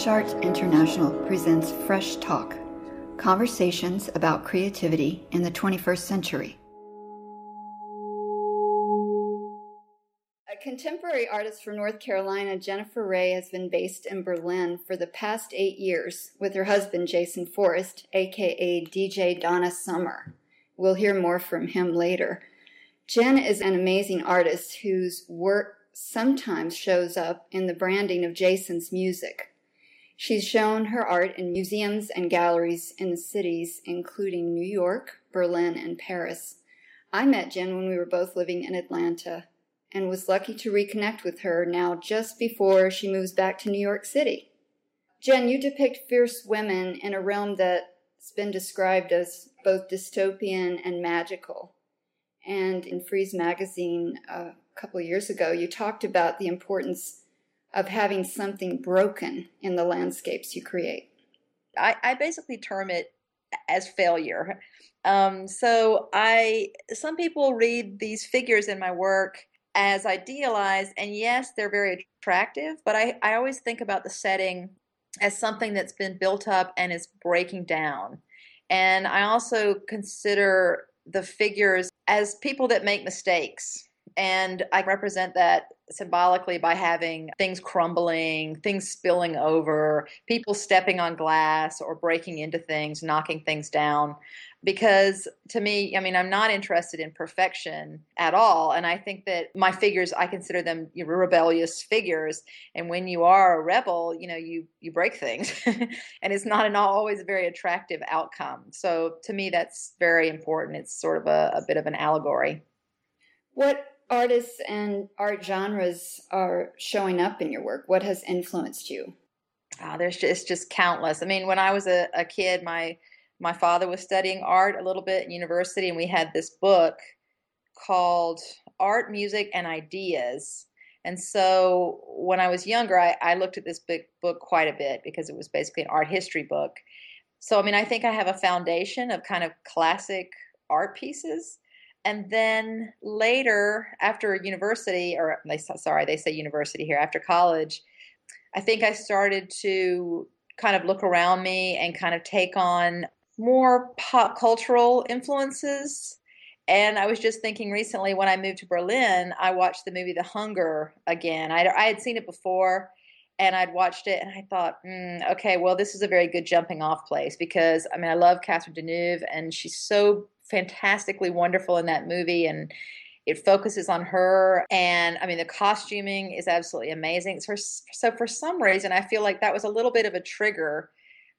Fresh Arts International presents Fresh Talk conversations about creativity in the 21st century. A contemporary artist from North Carolina, Jennifer Ray, has been based in Berlin for the past eight years with her husband, Jason Forrest, aka DJ Donna Summer. We'll hear more from him later. Jen is an amazing artist whose work sometimes shows up in the branding of Jason's music. She's shown her art in museums and galleries in the cities, including New York, Berlin, and Paris. I met Jen when we were both living in Atlanta and was lucky to reconnect with her now just before she moves back to New York City. Jen, you depict fierce women in a realm that's been described as both dystopian and magical. And in Frieze magazine uh, a couple years ago, you talked about the importance of having something broken in the landscapes you create? I, I basically term it as failure. Um, so I some people read these figures in my work as idealized, and yes, they're very attractive, but I, I always think about the setting as something that's been built up and is breaking down. And I also consider the figures as people that make mistakes. And I represent that symbolically by having things crumbling, things spilling over, people stepping on glass or breaking into things, knocking things down. Because to me, I mean, I'm not interested in perfection at all. And I think that my figures, I consider them rebellious figures. And when you are a rebel, you know, you, you break things. and it's not an always a very attractive outcome. So to me, that's very important. It's sort of a, a bit of an allegory. What artists and art genres are showing up in your work? What has influenced you? Oh, there's just just countless. I mean, when I was a, a kid, my my father was studying art a little bit in university, and we had this book called Art, Music, and Ideas. And so when I was younger, I, I looked at this big book quite a bit because it was basically an art history book. So, I mean, I think I have a foundation of kind of classic art pieces and then later after university or sorry they say university here after college i think i started to kind of look around me and kind of take on more pop cultural influences. And i was just thinking recently when i moved to berlin i watched the movie the hunger again. I, I had seen it before and I'd watched it and I thought, mm, okay, well, this is a very good jumping off place because I mean, I love Catherine Deneuve and she's so fantastically wonderful in that movie and it focuses on her and i mean the costuming is absolutely amazing. So, so for some reason i feel like that was a little bit of a trigger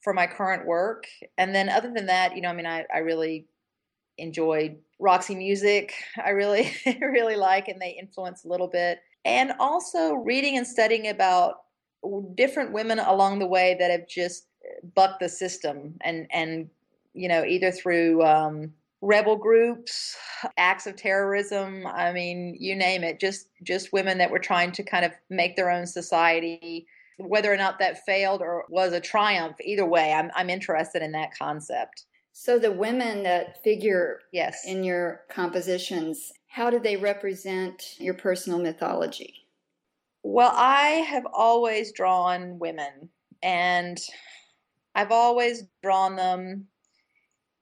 for my current work. And then other than that you know i mean i, I really enjoyed roxy music. I really really like and they influence a little bit. And also reading and studying about different women along the way that have just bucked the system and and you know either through um, rebel groups, acts of terrorism, I mean, you name it, just just women that were trying to kind of make their own society. Whether or not that failed or was a triumph, either way, I'm I'm interested in that concept. So the women that figure yes. in your compositions, how do they represent your personal mythology? Well, I have always drawn women and I've always drawn them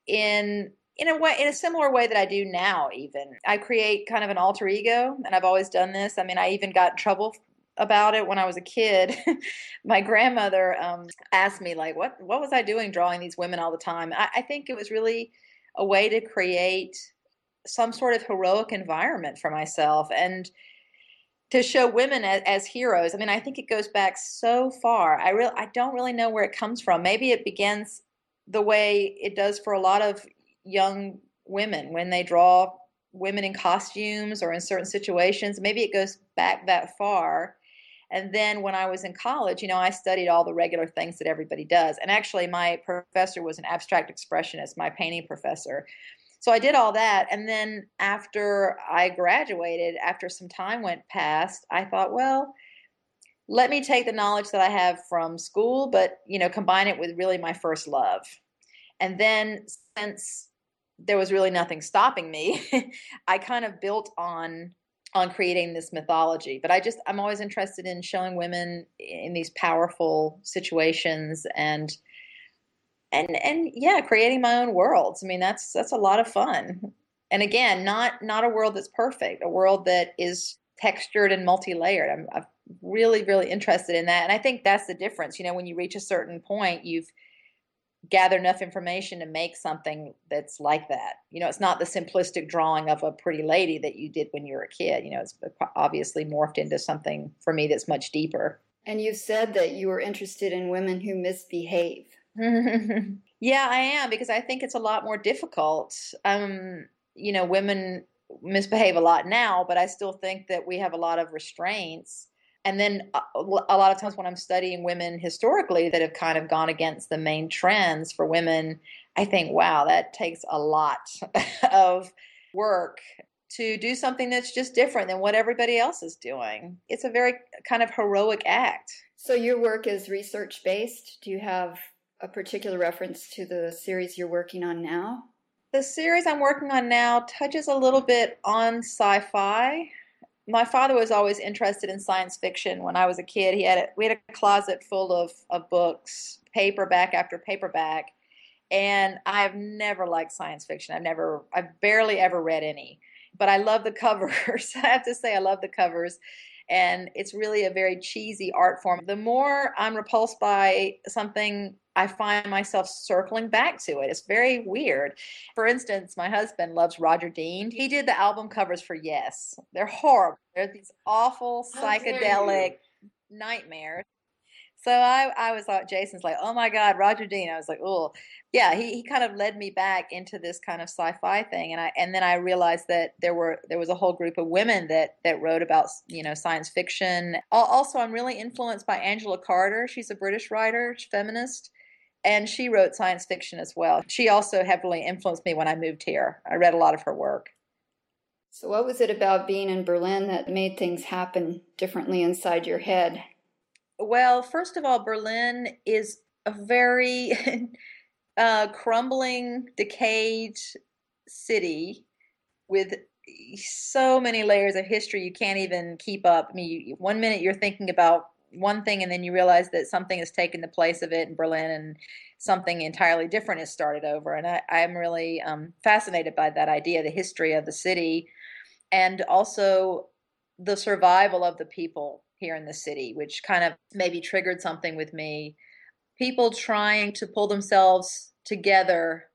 in in a way in a similar way that I do now even. I create kind of an alter ego and I've always done this. I mean, I even got in trouble about it when I was a kid. My grandmother um, asked me like, "What what was I doing drawing these women all the time?" I, I think it was really a way to create some sort of heroic environment for myself and to show women as, as, heroes. I mean, I think it goes back so far. I real I don't really know where it comes from. Maybe it begins the way it does for a lot of young women when they draw women in costumes or in certain situations. Maybe it goes back that far. And then when I was in college, you know, I studied all the regular things that everybody does. And actually, my professor was an abstract expressionist, my painting professor. So I did all that. And then after I graduated, after some time went past, I thought, well, let me take the knowledge that I have from school, but, you know, combine it with really my first love. And then since there was really nothing stopping me. I kind of built on on creating this mythology. But I just I'm always interested in showing women in these powerful situations and and and yeah, creating my own worlds. I mean, that's that's a lot of fun. And again, not not a world that's perfect, a world that is textured and multi-layered. I'm, I'm really really interested in that, and I think that's the difference. You know, when you reach a certain point, you've gathered enough information to make something that's like that. You know, it's not the simplistic drawing of a pretty lady that you did when you were a kid. You know, it's obviously morphed into something for me that's much deeper. And you've said that you were interested in women who misbehave. yeah, I am because I think it's a lot more difficult. Um, you know, women misbehave a lot now, but I still think that we have a lot of restraints. And then a, a lot of times when I'm studying women historically that have kind of gone against the main trends for women, I think, wow, that takes a lot of work to do something that's just different than what everybody else is doing. It's a very kind of heroic act. So, your work is research based. Do you have a particular reference to the series you're working on now? The series I'm working on now touches a little bit on sci fi. My father was always interested in science fiction. When I was a kid, he had a, we had a closet full of, of books, paperback after paperback, and I've never liked science fiction. I've never, I've barely ever read any, but I love the covers. I have to say, I love the covers and it's really a very cheesy art form. The more I'm repulsed by something, I find myself circling back to it. It's very weird. For instance, my husband loves Roger Dean. He did the album covers for Yes. They're horrible. They're these awful psychedelic nightmares. So I, I was like, Jason's like, oh my God, Roger Dean. I was like, oh, yeah. He, he kind of led me back into this kind of sci-fi thing, and I and then I realized that there were there was a whole group of women that that wrote about you know science fiction. Also, I'm really influenced by Angela Carter. She's a British writer, feminist, and she wrote science fiction as well. She also heavily influenced me when I moved here. I read a lot of her work. So, what was it about being in Berlin that made things happen differently inside your head? Well, first of all, Berlin is a very uh, crumbling, decayed city with so many layers of history you can't even keep up. I mean, you, one minute you're thinking about one thing, and then you realize that something has taken the place of it in Berlin, and something entirely different has started over. And I, I'm really um, fascinated by that idea, the history of the city, and also the survival of the people here in the city, which kind of maybe triggered something with me. People trying to pull themselves together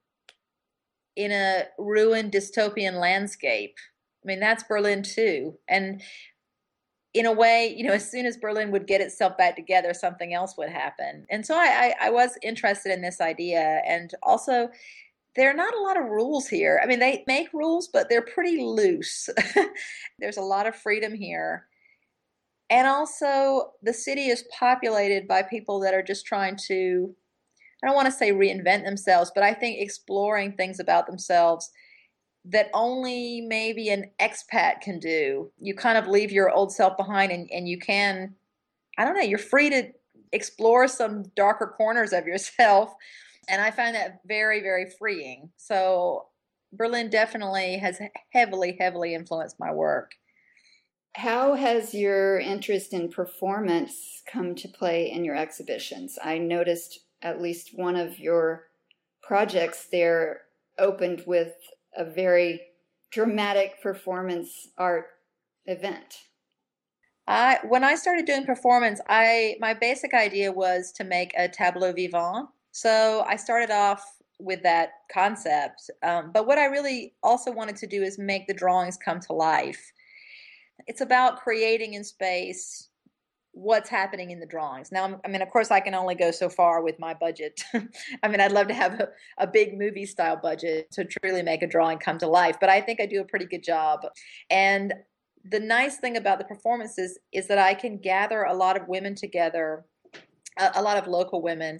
in a ruined dystopian landscape. I mean, that's Berlin too. And in a way, you know, as soon as Berlin would get itself back together, something else would happen. And so I, I, I was interested in this idea. And also, there are not a lot of rules here. I mean, they make rules, but they're pretty loose. There's a lot of freedom here. And also, the city is populated by people that are just trying to, I don't want to say reinvent themselves, but I think exploring things about themselves that only maybe an expat can do. You kind of leave your old self behind and, and you can, I don't know, you're free to explore some darker corners of yourself. And I find that very, very freeing. So Berlin definitely has heavily, heavily influenced my work. How has your interest in performance come to play in your exhibitions? I noticed at least one of your projects there opened with a very dramatic performance art event. I when I started doing performance, I my basic idea was to make a tableau vivant. So I started off with that concept, um, but what I really also wanted to do is make the drawings come to life. It's about creating in space what's happening in the drawings. Now, I mean, of course, I can only go so far with my budget. I mean, I'd love to have a, a big movie style budget to truly make a drawing come to life, but I think I do a pretty good job. And the nice thing about the performances is that I can gather a lot of women together, a, a lot of local women,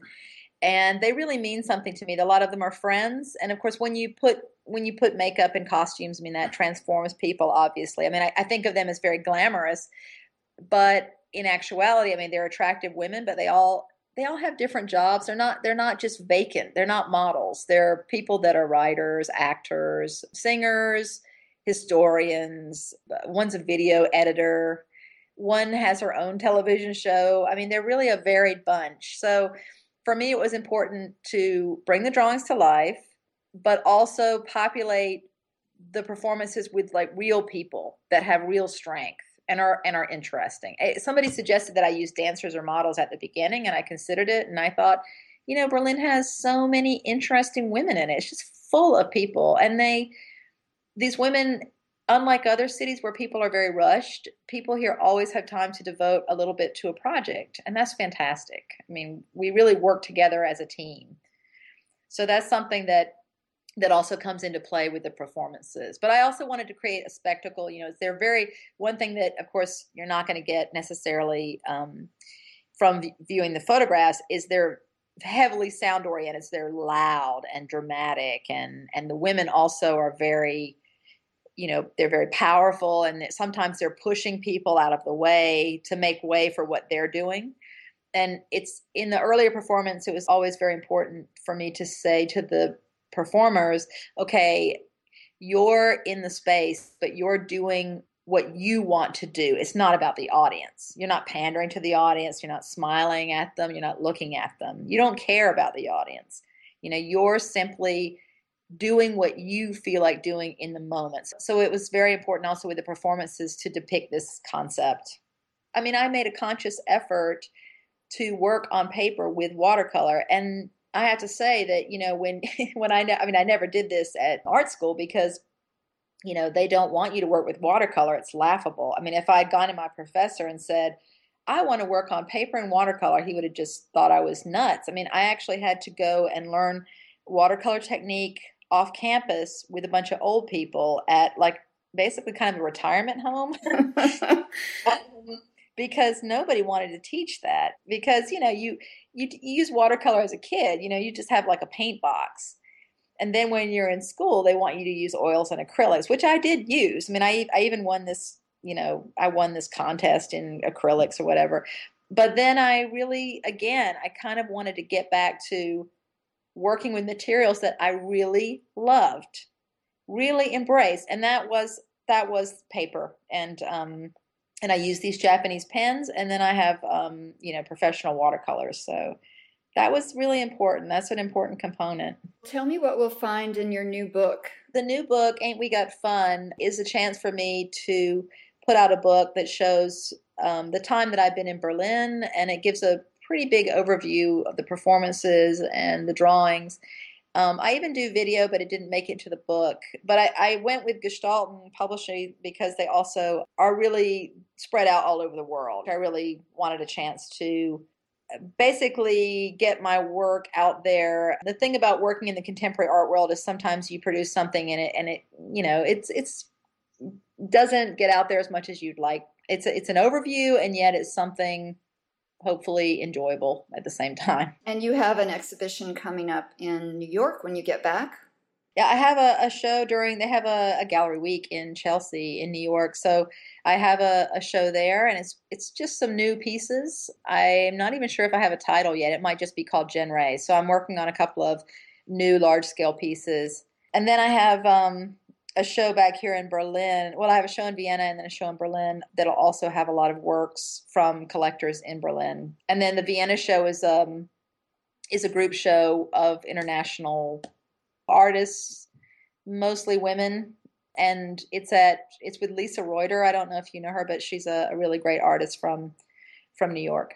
and they really mean something to me. A lot of them are friends, and of course, when you put when you put makeup and costumes, I mean that transforms people. Obviously, I mean I, I think of them as very glamorous, but in actuality, I mean they're attractive women, but they all they all have different jobs. They're not they're not just vacant. They're not models. They're people that are writers, actors, singers, historians, uh, one's a video editor, one has her own television show. I mean, they're really a varied bunch. So for me, it was important to bring the drawings to life, but also populate the performances with like real people that have real strength and are and are interesting. Eh, somebody suggested that I use dancers or models at the beginning, and I considered it, and I thought, you know, Berlin has so many interesting women in it. It's just full of people, and they these women unlike other cities where people are very rushed, people here always have time to devote a little bit to a project, and that's fantastic. I mean, we really work together as a team. So that's something that that also comes into play with the performances. But I also wanted to create a spectacle. You know, they're very one thing that, of course, you're not going to get necessarily um, from viewing the photographs is they're heavily sound oriented. they're loud and dramatic, and and the women also are very you know they're very powerful and sometimes they're pushing people out of the way to make way for what they're doing and it's in the earlier performance it was always very important for me to say to the performers okay you're in the space but you're doing what you want to do. It's not about the audience. You're not pandering to the audience. You're not smiling at them. You're not looking at them. You don't care about the audience. You know you're simply doing what you feel like doing in the moment. So it was very important also with the performances to depict this concept. I mean, I made a conscious effort to work on paper with watercolor and I have to say that you know when when I know I mean I never did this at art school because you know they don't want you to work with watercolor it's laughable. I mean if I had gone to my professor and said I want to work on paper and watercolor he would have just thought I was nuts. I mean I actually had to go and learn watercolor technique off campus with a bunch of old people at like basically kind of a retirement home um, because nobody wanted to teach that because you know you, you you use watercolor as a kid you know you just have like a paint box. And then when you're in school they want you to use oils and acrylics which i did use. I mean i, I even won this you know i won this contest in acrylics or whatever. But then i really again i kind of wanted to get back to working with materials that I really loved, really embraced, and that was that was paper and um, and I use these Japanese pens, and then I have um, you know professional watercolors. So that was really important. That's an important component. Tell me what we'll find in your new book. The new book, Ain't We Got Fun, is a chance for me to put out a book that shows um, the time that I've been in Berlin, and it gives a pretty big overview of the performances and the drawings. Um, I even do video, but it didn't make it to the book. But I, I went with Gestalten Publishing because they also are really spread out all over the world. I really wanted a chance to uh, basically get my work out there. The thing about working in the contemporary art world is sometimes you produce something in it and it, you know, it's it's doesn't get out there as much as you'd like. It's a, it's an overview and yet it's something hopefully enjoyable at the same time. And you have an exhibition coming up in New York when you get back? Yeah, I have a, a show during, they have a, a, gallery week in Chelsea in New York. So I have a, a show there and it's it's just some new pieces. I'm not even sure if I have a title yet. It might just be called Genre. So I'm working on a couple of new large scale pieces. And then I have um, a show back here in Berlin. Well, I have a show in Vienna and then a show in Berlin that'll also have a lot of works from collectors in Berlin. And then the Vienna show is um is a group show of international artists, mostly women, and it's at it's with Lisa Ruyter. I don't know if you know her, but she's a, a really great artist from from New York.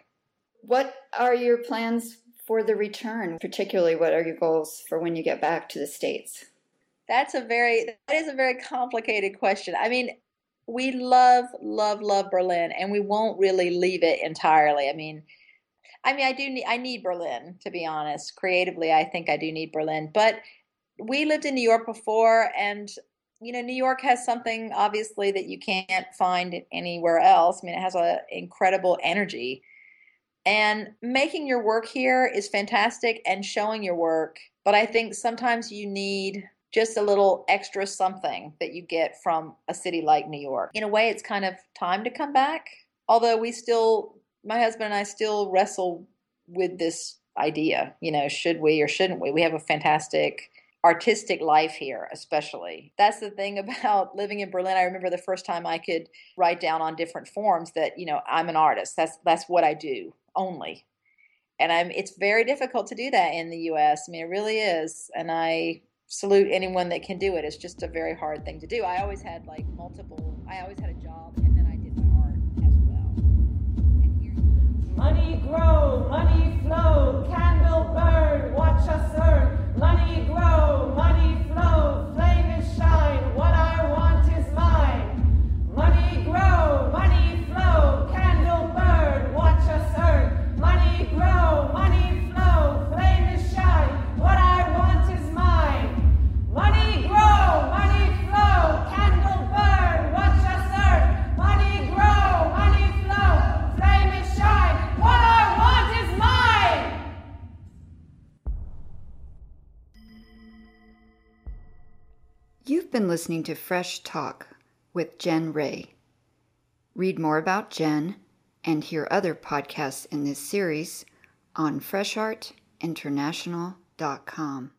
What are your plans for the return? Particularly, what are your goals for when you get back to the states? That's a very that is a very complicated question. I mean, we love love love Berlin and we won't really leave it entirely. I mean, I mean, I do need I need Berlin to be honest. Creatively, I think I do need Berlin, but we lived in New York before and you know, New York has something obviously that you can't find anywhere else. I mean, it has an incredible energy. And making your work here is fantastic and showing your work, but I think sometimes you need just a little extra something that you get from a city like New York. In a way, it's kind of time to come back. Although we still, my husband and I still wrestle with this idea, you know, should we or shouldn't we? We have a fantastic artistic life here, especially. That's the thing about living in Berlin. I remember the first time I could write down on different forms that, you know, I'm an artist. That's that's what I do only. And I'm it's very difficult to do that in the US. I mean, it really is. And I salute anyone that can do it. It's just a very hard thing to do. I always had like multiple I always had a job been listening to Fresh Talk with Jen Ray. Read more about Jen and hear other podcasts in this series on freshartinternational.com.